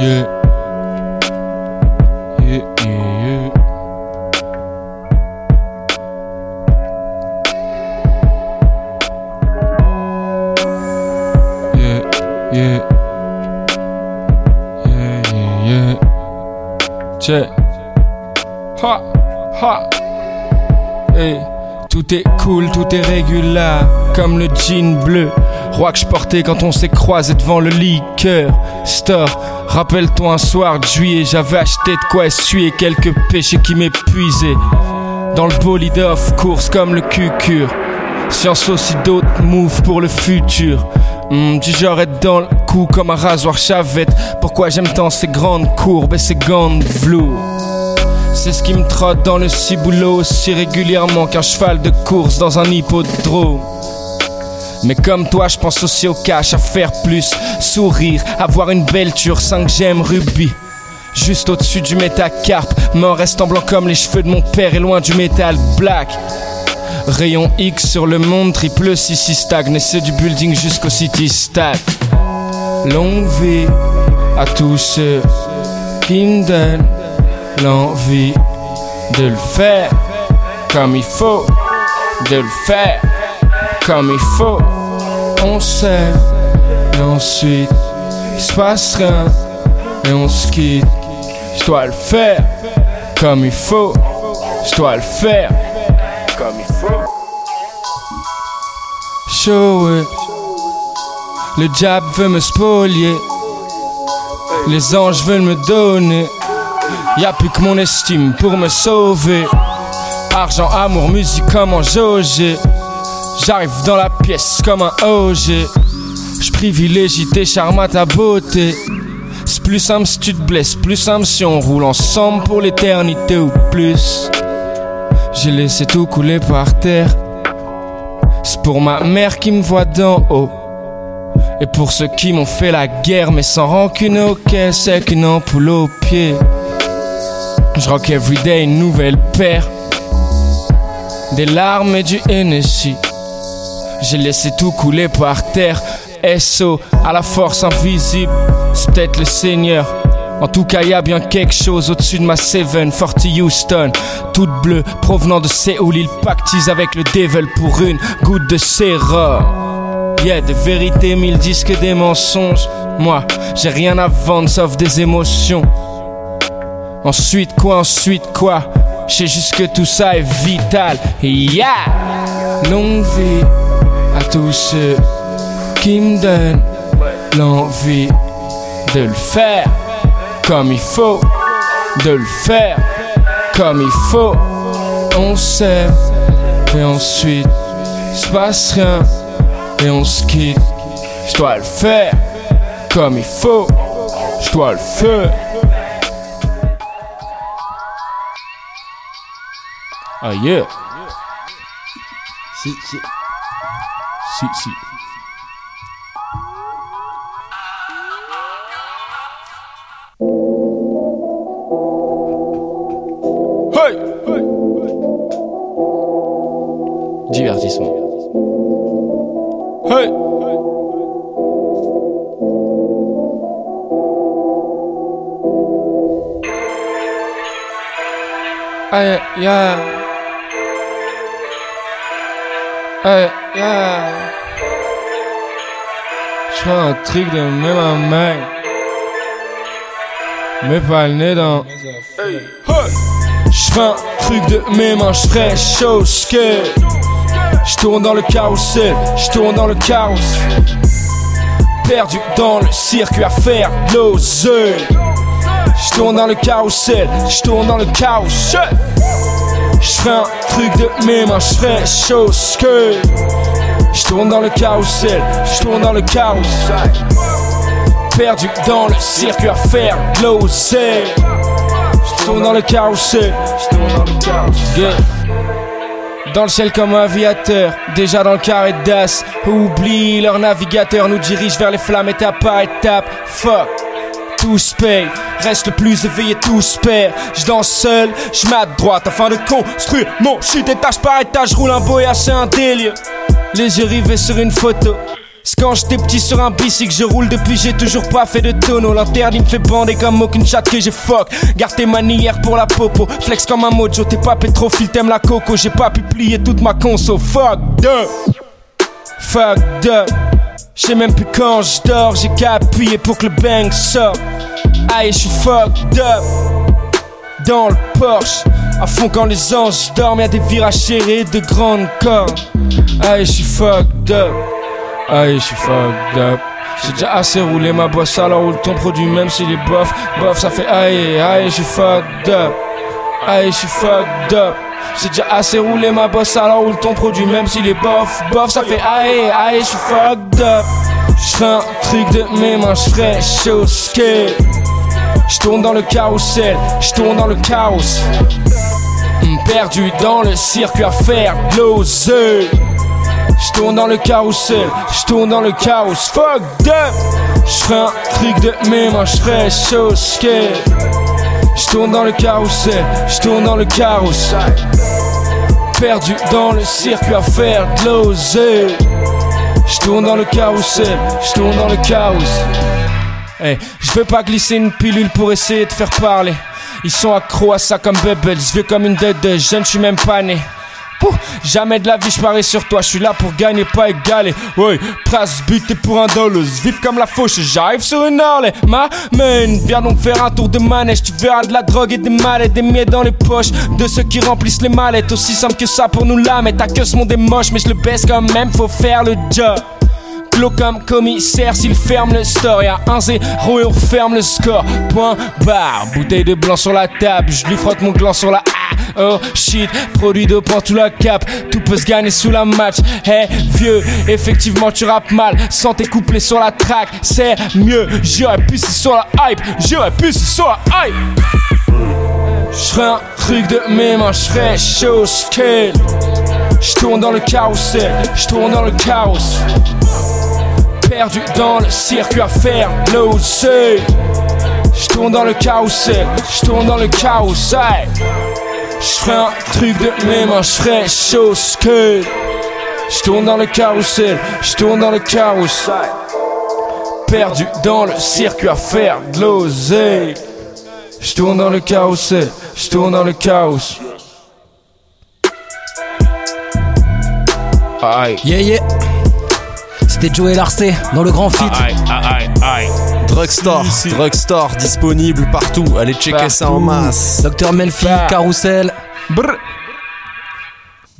Yeah. Yeah, yeah, yeah. Yeah, yeah. Yeah, yeah, yeah. Check. Ha, ha. Hey. Tout est cool, tout est régulier, comme le jean bleu. Que je portais quand on s'est croisé devant le liqueur store. Rappelle-toi un soir de juillet, j'avais acheté de quoi essuyer quelques péchés qui m'épuisaient. Dans le bolide of course comme le cucure. Science aussi d'autres moves pour le futur. Hmm, du genre être dans le coup comme un rasoir chavette. Pourquoi j'aime tant ces grandes courbes et ces gants de c'est ce qui me trotte dans le ciboulot aussi régulièrement qu'un cheval de course dans un hippodrome. Mais comme toi, je pense aussi au cash, à faire plus, sourire, avoir une belle ture 5 gemmes rubis. Juste au-dessus du métacarpe, mort restant blanc comme les cheveux de mon père et loin du métal black. Rayon X sur le monde, triple si si stagne, c'est du building jusqu'au city stade. Longue vie à tous ceux qui me donnent l'envie de le faire comme il faut, de le faire comme il faut. On sait, et ensuite il se passe rien, et on se quitte. Je dois le faire comme il faut, je dois le faire comme il faut. Show. Le diable veut me spolier, les anges veulent me donner. Y a plus que mon estime pour me sauver. Argent, amour, musique comme un jauge. J'arrive dans la pièce comme un OG. Je privilégie tes charmes à ta beauté. C'est plus simple si tu te blesses, plus simple si on roule ensemble pour l'éternité ou plus. J'ai laissé tout couler par terre. C'est pour ma mère qui me voit d'en haut. Et pour ceux qui m'ont fait la guerre, mais sans rancune au c'est qu'une ampoule au pied. Je rock everyday une nouvelle paire. Des larmes et du NSI. J'ai laissé tout couler par terre. SO à la force invisible. C'est peut-être le Seigneur. En tout cas, y a bien quelque chose au-dessus de ma Seven, Forty Houston, toute bleue, provenant de Séoul. Il pactise avec le devil pour une goutte de sérum. Yeah, des vérités, mille disques, des mensonges. Moi, j'ai rien à vendre sauf des émotions. Ensuite quoi, ensuite quoi? Je sais juste que tout ça est vital. Yeah Longue vie tous ceux qui me donnent l'envie de le faire comme il faut, de le faire comme il faut. On s'aime et ensuite se passe rien et on se quitte. Je dois le faire comme il faut, je dois le faire. Yeah. Si, si. Si, si. Hey! Divertissement. Hey! Hey, yeah. Hey, yeah. Je fais un truc de même en main. Mais pas le nez dans. Je fais un truc de mes mains, je chose que. Je tourne dans le carrousel, je tourne dans le chaos. Perdu dans le circuit à faire l'oseille. Je tourne dans le carrousel, je tourne dans le chaos. Je ferai un truc de mains, je ferai chose que. Je tourne dans le carrousel, je tourne dans le chaos. Perdu dans le circuit à faire de l'oseille. Je tourne dans le carrousel, je tourne dans le. Yeah. Dans le ciel comme un aviateur, déjà dans le carré d'as. Oublie, leur navigateur nous dirige vers les flammes étape par étape. Fuck tous payent. Reste le plus éveillé, tous perd. Je danse seul, je droite afin de construire mon shit étage par étage. Roule un boya, c'est un délire. Les yeux rivés sur une photo. C'est quand j'étais petit sur un bicycle, je roule depuis, j'ai toujours pas fait de tonneau. L'interdit me fait bander comme aucune chatte que j'ai fuck. Garde tes manières pour la popo, flex comme un mojo, t'es pas pétrophile, t'aimes la coco. J'ai pas pu plier toute ma conso, fuck up. Fuck up. J'sais même plus quand je dors, j'ai qu'à appuyer pour que le bang sorte. Aïe, je suis fucked up. Dans le Porsche, à fond quand les anges dorment, y'a des virages serrés de grandes cordes. Aïe, je suis fucked up. Aïe, je suis fucked up. J'ai déjà assez roulé ma bosse, alors roule ton produit, même s'il est bof. Bof, ça fait aïe, aïe, je suis fucked up. Aïe, je suis fucked up. J'ai déjà assez roulé ma bosse, alors roule ton produit, même s'il est bof. Bof, ça fait aïe, aïe, je suis fucked up. J'fais un truc de mes mains, j'ferais chaud skate. J'tourne dans le carrousel, j'tourne dans le chaos. Perdu dans le circuit à faire gloser. J'tourne dans le carrousel, j'tourne dans le chaos. Fuck up! J'ferais un truc de mes mains, chaud skate. J'tourne dans le carrousel, j'tourne dans le chaos. Perdu dans le circuit à faire gloser. J'tourne dans le carrousel, j'tourne dans le chaos. Hey, je veux pas glisser une pilule pour essayer de faire parler. Ils sont accros à ça comme Bubbles, vieux comme une dette de jeune, je suis même pas né. Jamais de la vie je parie sur toi, je suis là pour gagner, pas égaler. Ouais, trace buté pour un dollar, vif comme la fauche, j'arrive sur une Harley. Ma main, viens donc faire un tour de manège, tu verras de la drogue et des mallettes, des miettes dans les poches de ceux qui remplissent les mallettes. Aussi simple que ça pour nous la mettre, ta que ce monde est mais je le baisse quand même, faut faire le job. Comme commissaire s'il ferme le store. Y'a un zéro et on ferme le score. Point barre. Bouteille de blanc sur la table. Je lui frotte mon gland sur la. Oh shit. Produit de prend tout la cape. Tout peut se gagner sous la match. Hey vieux, effectivement tu rappes mal. Sans tes couplets sur la track. C'est mieux. J'aurais pu c'est sur la hype. J'aurais pu c'est sur la hype. J'ferais un truc de mes mains. J'ferais chaud scale. J'tourne dans le carrousel. J'tourne dans le chaos perdu dans le circuit à faire l'OC. J'tourne dans le carrousel, j'tourne dans le chaos. J'ferais un truc de mes mains, j'ferais chose que. J'tourne dans le carrousel, j'tourne dans le chaos. Perdu dans le circuit à faire de l'oseille. J'tourne dans le carrousel, j'tourne dans le chaos. Aïe. Yeah, yeah. C'était Joey Larcé dans le grand fit. Aïe, aïe, aïe. Drugstore, drugstore disponible partout. Allez checker ça en masse. Docteur Melfi. Carousel. Brr.